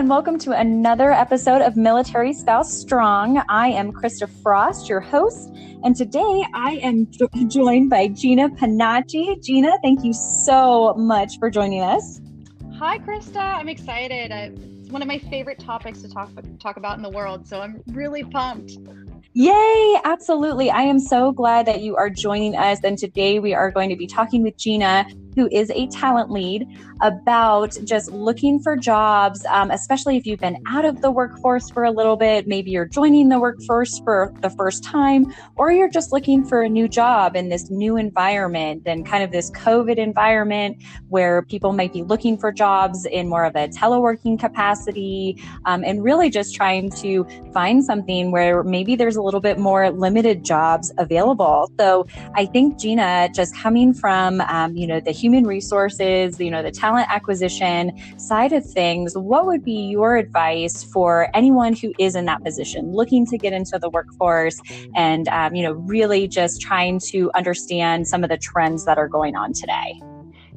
and welcome to another episode of Military Spouse Strong. I am Krista Frost, your host, and today I am jo- joined by Gina Panacci. Gina, thank you so much for joining us. Hi, Krista. I'm excited. it's one of my favorite topics to talk talk about in the world, so I'm really pumped. Yay, absolutely. I am so glad that you are joining us. And today we are going to be talking with Gina who is a talent lead, about just looking for jobs, um, especially if you've been out of the workforce for a little bit. Maybe you're joining the workforce for the first time, or you're just looking for a new job in this new environment and kind of this COVID environment where people might be looking for jobs in more of a teleworking capacity um, and really just trying to find something where maybe there's a little bit more limited jobs available. So I think Gina, just coming from, um, you know, the human resources, you know, the talent acquisition side of things, what would be your advice for anyone who is in that position, looking to get into the workforce and, um, you know, really just trying to understand some of the trends that are going on today?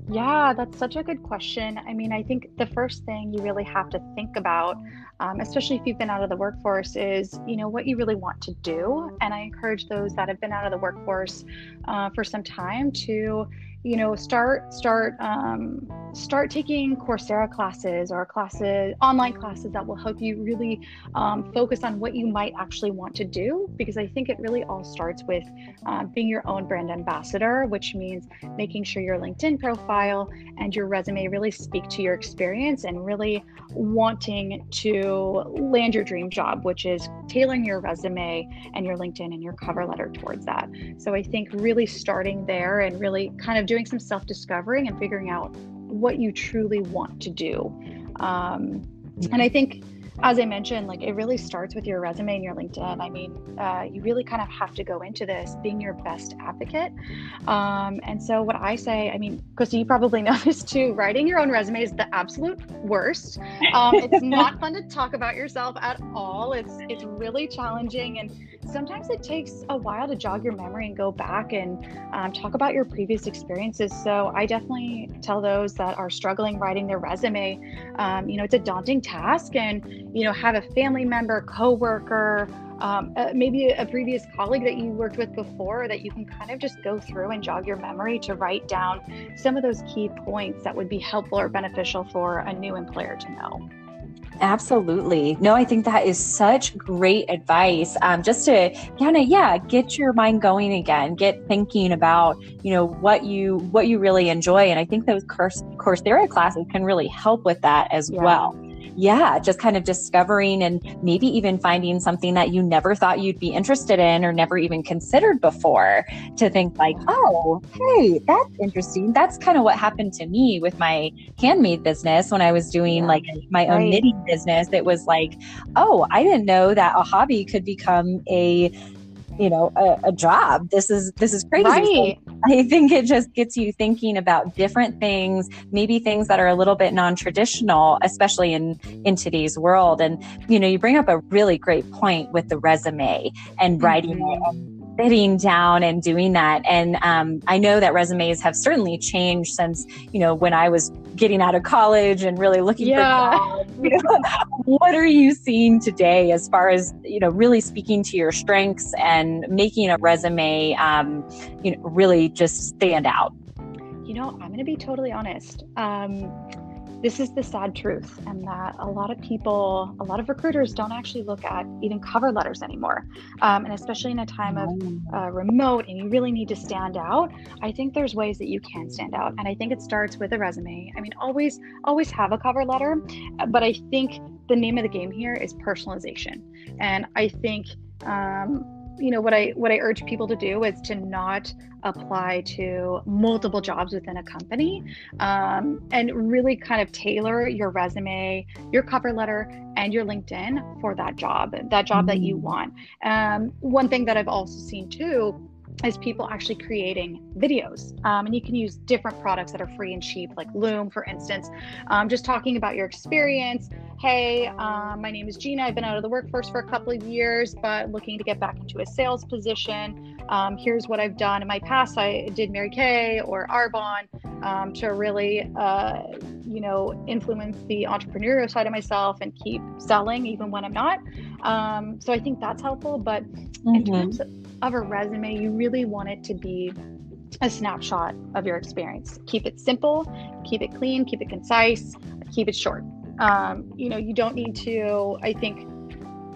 Yeah, that's such a good question. I mean, I think the first thing you really have to think about, um, especially if you've been out of the workforce, is you know what you really want to do. And I encourage those that have been out of the workforce uh, for some time to you know start start um, start taking coursera classes or classes online classes that will help you really um, focus on what you might actually want to do because i think it really all starts with um, being your own brand ambassador which means making sure your linkedin profile and your resume really speak to your experience and really wanting to land your dream job which is tailoring your resume and your linkedin and your cover letter towards that. So i think really starting there and really kind of doing some self discovering and figuring out what you truly want to do. Um, and I think as I mentioned, like it really starts with your resume and your LinkedIn. I mean, uh, you really kind of have to go into this being your best advocate. Um, and so, what I say, I mean, because you probably know this too, writing your own resume is the absolute worst. Um, it's not fun to talk about yourself at all. It's it's really challenging, and sometimes it takes a while to jog your memory and go back and um, talk about your previous experiences. So, I definitely tell those that are struggling writing their resume, um, you know, it's a daunting task, and you know, have a family member, coworker, um, uh, maybe a, a previous colleague that you worked with before that you can kind of just go through and jog your memory to write down some of those key points that would be helpful or beneficial for a new employer to know. Absolutely. No, I think that is such great advice. Um, just to kind of, yeah, get your mind going again, get thinking about, you know, what you what you really enjoy. And I think those course Coursera classes can really help with that as yeah. well yeah, just kind of discovering and maybe even finding something that you never thought you'd be interested in or never even considered before to think like, oh, hey, that's interesting. That's kind of what happened to me with my handmade business when I was doing yeah, like my own right. knitting business. It was like, oh, I didn't know that a hobby could become a you know a, a, job this is this is crazy right. so i think it just gets you thinking about different things maybe things that are a little bit non-traditional especially in in today's world and you know you bring up a really great point with the resume and writing mm-hmm. it sitting down and doing that. And um, I know that resumes have certainly changed since, you know, when I was getting out of college and really looking yeah. for jobs. You know, what are you seeing today as far as, you know, really speaking to your strengths and making a resume, um, you know, really just stand out? You know, I'm going to be totally honest. Um, this is the sad truth, and that a lot of people, a lot of recruiters don't actually look at even cover letters anymore. Um, and especially in a time of uh, remote and you really need to stand out, I think there's ways that you can stand out. And I think it starts with a resume. I mean, always, always have a cover letter, but I think the name of the game here is personalization. And I think, um, you know what i what i urge people to do is to not apply to multiple jobs within a company um, and really kind of tailor your resume your cover letter and your linkedin for that job that job that you mm. want um, one thing that i've also seen too is people actually creating videos. Um, and you can use different products that are free and cheap, like Loom, for instance. Um, just talking about your experience. Hey, um, my name is Gina. I've been out of the workforce for a couple of years, but looking to get back into a sales position. Um, here's what I've done in my past. I did Mary Kay or Arbonne. um, to really, uh, you know, influence the entrepreneurial side of myself and keep selling even when I'm not. Um, so I think that's helpful. But mm-hmm. in terms of a resume, you really want it to be a snapshot of your experience. Keep it simple, keep it clean, keep it concise, keep it short. Um, you know, you don't need to, I think,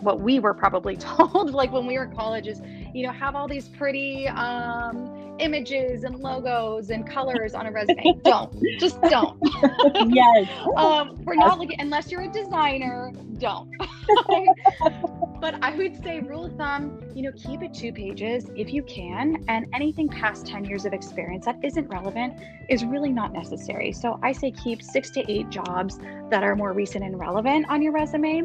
what we were probably told, like when we were in college, is, you know, have all these pretty, um, images and logos and colors on a resume. don't. Just don't. yes. um, we're not looking unless you're a designer, don't. but I would say rule of thumb, you know, keep it two pages if you can, and anything past 10 years of experience that isn't relevant is really not necessary. So I say keep six to eight jobs that are more recent and relevant on your resume.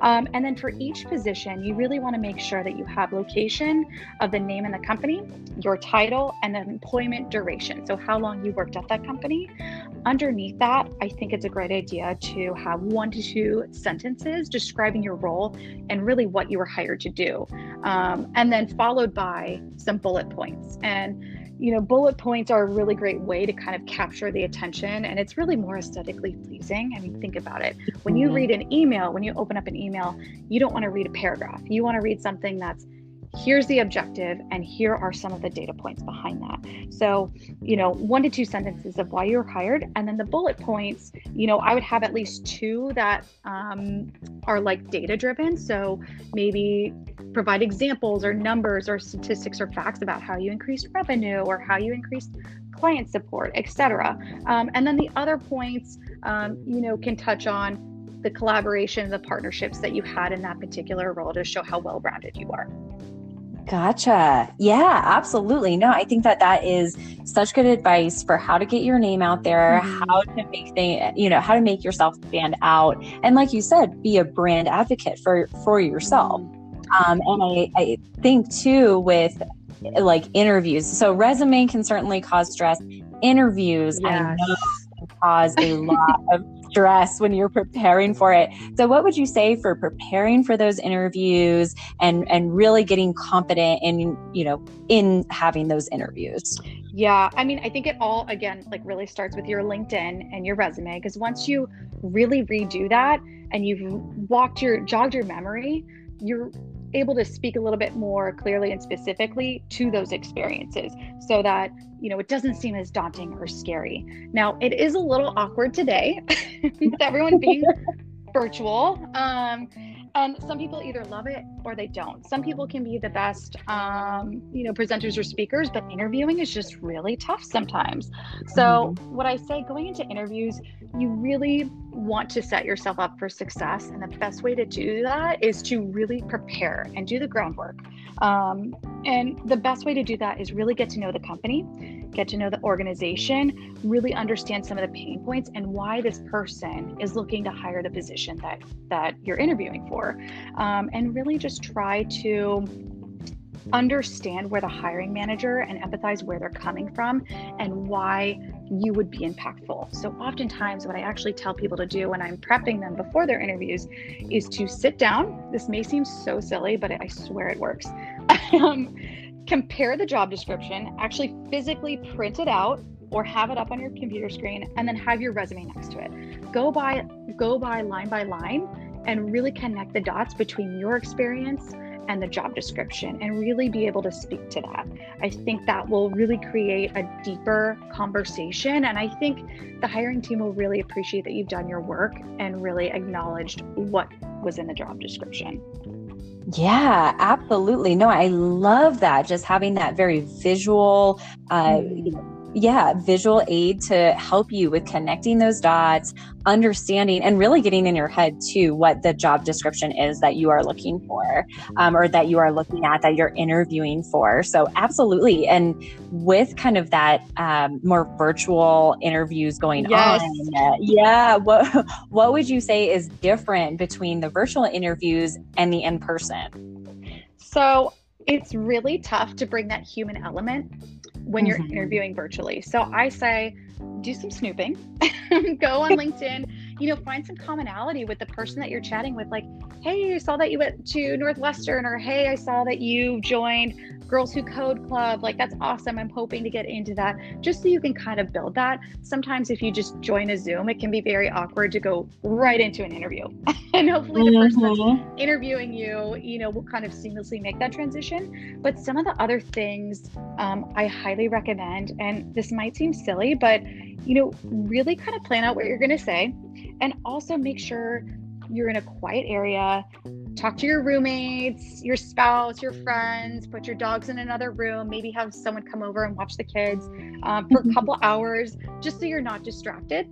Um, and then for each position, you really want to make sure that you have location of the name and the company, your title, and the employment duration. So how long you worked at that company. Underneath that, I think it's a great idea to have one to two sentences describing your role and really what you were hired to do. Um, and then followed by some bullet points. And you know, bullet points are a really great way to kind of capture the attention and it's really more aesthetically pleasing. I mean, think about it. When you mm-hmm. read an email, when you open up an email, you don't want to read a paragraph. You want to read something that's here's the objective and here are some of the data points behind that. So you know one to two sentences of why you're hired and then the bullet points you know i would have at least two that um, are like data driven so maybe provide examples or numbers or statistics or facts about how you increased revenue or how you increased client support etc um, and then the other points um, you know can touch on the collaboration the partnerships that you had in that particular role to show how well rounded you are Gotcha. Yeah, absolutely. No, I think that that is such good advice for how to get your name out there, mm-hmm. how to make things, you know, how to make yourself stand out, and like you said, be a brand advocate for for yourself. Mm-hmm. Um, and I, I think too with like interviews. So resume can certainly cause stress. Interviews, yes. I know, cause a lot of stress when you're preparing for it. So what would you say for preparing for those interviews and and really getting confident in, you know, in having those interviews? Yeah, I mean, I think it all again like really starts with your LinkedIn and your resume because once you really redo that and you've walked your jogged your memory, you're able to speak a little bit more clearly and specifically to those experiences so that you know it doesn't seem as daunting or scary. Now it is a little awkward today with everyone being virtual um, and some people either love it or they don't. Some people can be the best um, you know presenters or speakers but interviewing is just really tough sometimes. So mm-hmm. what i say going into interviews you really want to set yourself up for success and the best way to do that is to really prepare and do the groundwork. Um, and the best way to do that is really get to know the company get to know the organization, really understand some of the pain points and why this person is looking to hire the position that that you're interviewing for, um, and really just try to understand where the hiring manager and empathize where they're coming from and why you would be impactful. So, oftentimes, what I actually tell people to do when I'm prepping them before their interviews is to sit down. This may seem so silly, but I swear it works. um, compare the job description, actually physically print it out or have it up on your computer screen and then have your resume next to it. Go by go by line by line and really connect the dots between your experience and the job description and really be able to speak to that. I think that will really create a deeper conversation and I think the hiring team will really appreciate that you've done your work and really acknowledged what was in the job description. Yeah, absolutely. No, I love that. Just having that very visual, uh, mm yeah, visual aid to help you with connecting those dots, understanding, and really getting in your head too what the job description is that you are looking for um, or that you are looking at that you're interviewing for. So, absolutely. And with kind of that um, more virtual interviews going yes. on, uh, yeah, what, what would you say is different between the virtual interviews and the in person? So, it's really tough to bring that human element when you're mm-hmm. interviewing virtually. So I say, do some snooping, go on LinkedIn, you know, find some commonality with the person that you're chatting with. Like, hey, I saw that you went to Northwestern, or hey, I saw that you joined Girls Who Code Club. Like, that's awesome. I'm hoping to get into that just so you can kind of build that. Sometimes, if you just join a Zoom, it can be very awkward to go right into an interview. and hopefully, the person mm-hmm. that's interviewing you, you know, will kind of seamlessly make that transition. But some of the other things um, I highly recommend, and this might seem silly, but, you know, really kind of plan out what you're going to say and also make sure you're in a quiet area talk to your roommates your spouse your friends put your dogs in another room maybe have someone come over and watch the kids um, for a mm-hmm. couple hours just so you're not distracted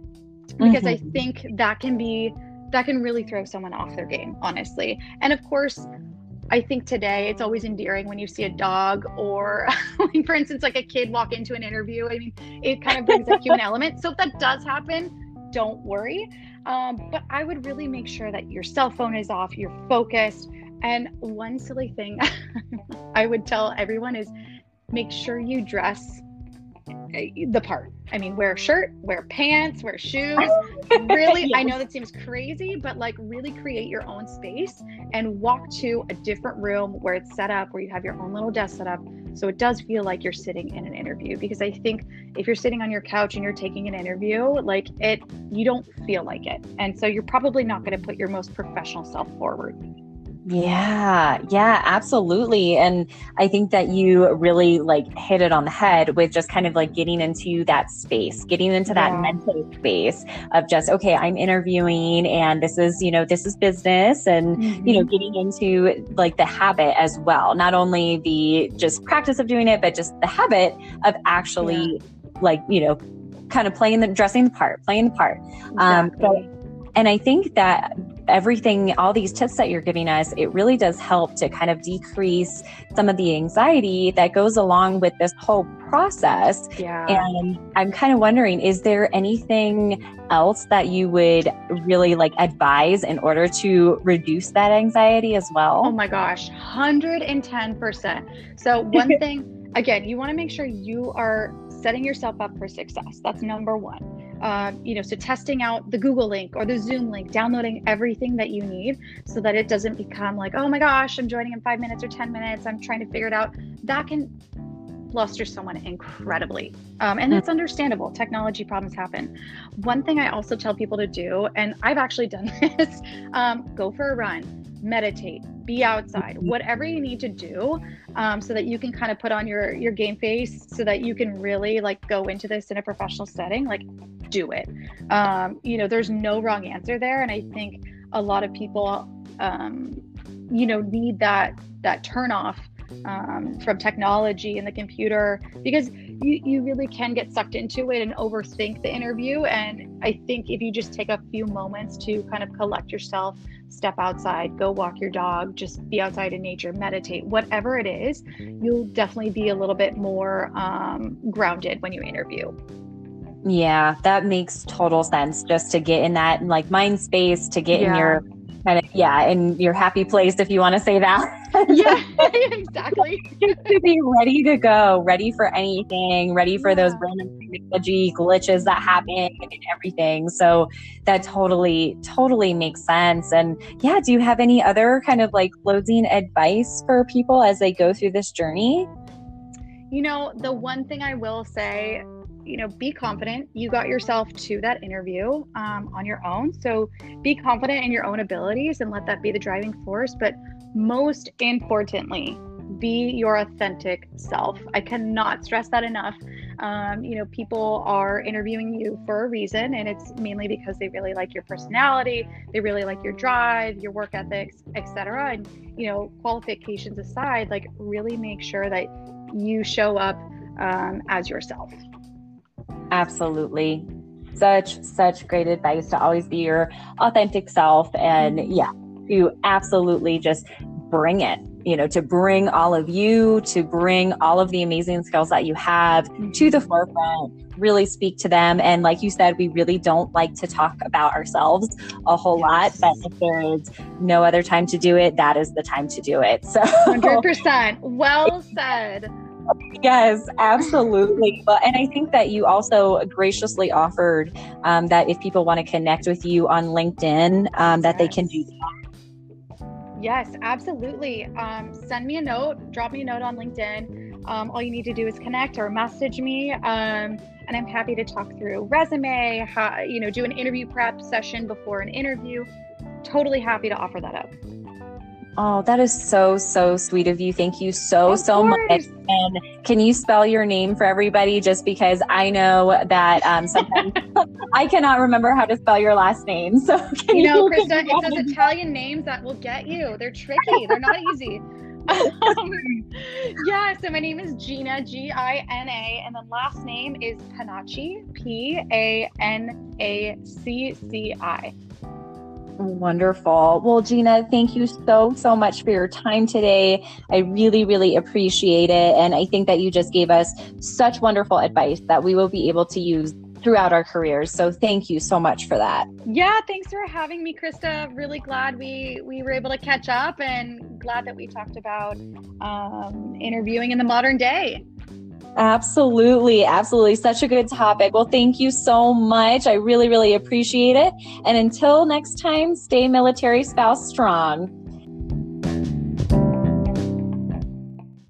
because mm-hmm. i think that can be that can really throw someone off their game honestly and of course I think today it's always endearing when you see a dog or, like, for instance, like a kid walk into an interview. I mean, it kind of brings a human element. So if that does happen, don't worry. Um, but I would really make sure that your cell phone is off, you're focused. And one silly thing I would tell everyone is make sure you dress the part. I mean, wear a shirt, wear pants, wear shoes. Really, yes. I know that seems crazy, but like really create your own space and walk to a different room where it's set up, where you have your own little desk set up so it does feel like you're sitting in an interview because I think if you're sitting on your couch and you're taking an interview, like it, you don't feel like it. And so you're probably not going to put your most professional self forward. Yeah, yeah, absolutely. And I think that you really like hit it on the head with just kind of like getting into that space, getting into that yeah. mental space of just, okay, I'm interviewing and this is, you know, this is business and, mm-hmm. you know, mm-hmm. getting into like the habit as well. Not only the just practice of doing it, but just the habit of actually yeah. like, you know, kind of playing the dressing the part, playing the part. Um, exactly. Um, so and I think that everything, all these tips that you're giving us, it really does help to kind of decrease some of the anxiety that goes along with this whole process. Yeah. And I'm kind of wondering, is there anything else that you would really like advise in order to reduce that anxiety as well? Oh my gosh, 110%. So, one thing, again, you want to make sure you are setting yourself up for success. That's number one um, you know, so testing out the Google link or the Zoom link, downloading everything that you need so that it doesn't become like, oh my gosh, I'm joining in five minutes or 10 minutes. I'm trying to figure it out. That can fluster someone incredibly. Um, and that's understandable. Technology problems happen. One thing I also tell people to do, and I've actually done this um, go for a run, meditate, be outside, mm-hmm. whatever you need to do um, so that you can kind of put on your, your game face so that you can really like go into this in a professional setting. Like, do it. Um, you know, there's no wrong answer there. And I think a lot of people, um, you know, need that, that turn off um, from technology and the computer because you, you really can get sucked into it and overthink the interview. And I think if you just take a few moments to kind of collect yourself, step outside, go walk your dog, just be outside in nature, meditate, whatever it is, you'll definitely be a little bit more um, grounded when you interview. Yeah, that makes total sense. Just to get in that like mind space, to get yeah. in your kind of yeah, in your happy place, if you want to say that. yeah, exactly. just to be ready to go, ready for anything, ready for yeah. those random technology glitches that happen and everything. So that totally, totally makes sense. And yeah, do you have any other kind of like closing advice for people as they go through this journey? You know, the one thing I will say you know, be confident. You got yourself to that interview um, on your own. So be confident in your own abilities and let that be the driving force. But most importantly, be your authentic self. I cannot stress that enough. Um, you know, people are interviewing you for a reason, and it's mainly because they really like your personality, they really like your drive, your work ethics, etc. And you know, qualifications aside, like really make sure that you show up um, as yourself. Absolutely. Such, such great advice to always be your authentic self. And yeah, to absolutely just bring it, you know, to bring all of you, to bring all of the amazing skills that you have to the forefront, really speak to them. And like you said, we really don't like to talk about ourselves a whole yes. lot, but if there is no other time to do it, that is the time to do it. So 100%. Well said. Yes, absolutely. But and I think that you also graciously offered um, that if people want to connect with you on LinkedIn, um, that yes. they can do that. Yes, absolutely. Um, send me a note, drop me a note on LinkedIn. Um, all you need to do is connect or message me. Um, and I'm happy to talk through resume, how, you know, do an interview prep session before an interview. Totally happy to offer that up. Oh, that is so, so sweet of you. Thank you so, Of so much. And can you spell your name for everybody? Just because I know that um, sometimes I cannot remember how to spell your last name. So can You know, Krista, you it's those Italian names that will get you. They're tricky. They're not easy. Um, yeah, so my name is Gina, G I N A, and the last name is Panacci, P A N A C C I. Wonderful. Well, Gina, thank you so, so much for your time today. I really, really appreciate it. And I think that you just gave us such wonderful advice that we will be able to use throughout our careers. So thank you so much for that. Yeah, thanks for having me, Krista. Really glad we we were able to catch up, and glad that we talked about um, interviewing in the modern day. Absolutely. Absolutely. Such a good topic. Well, thank you so much. I really, really appreciate it. And until next time, stay military spouse strong.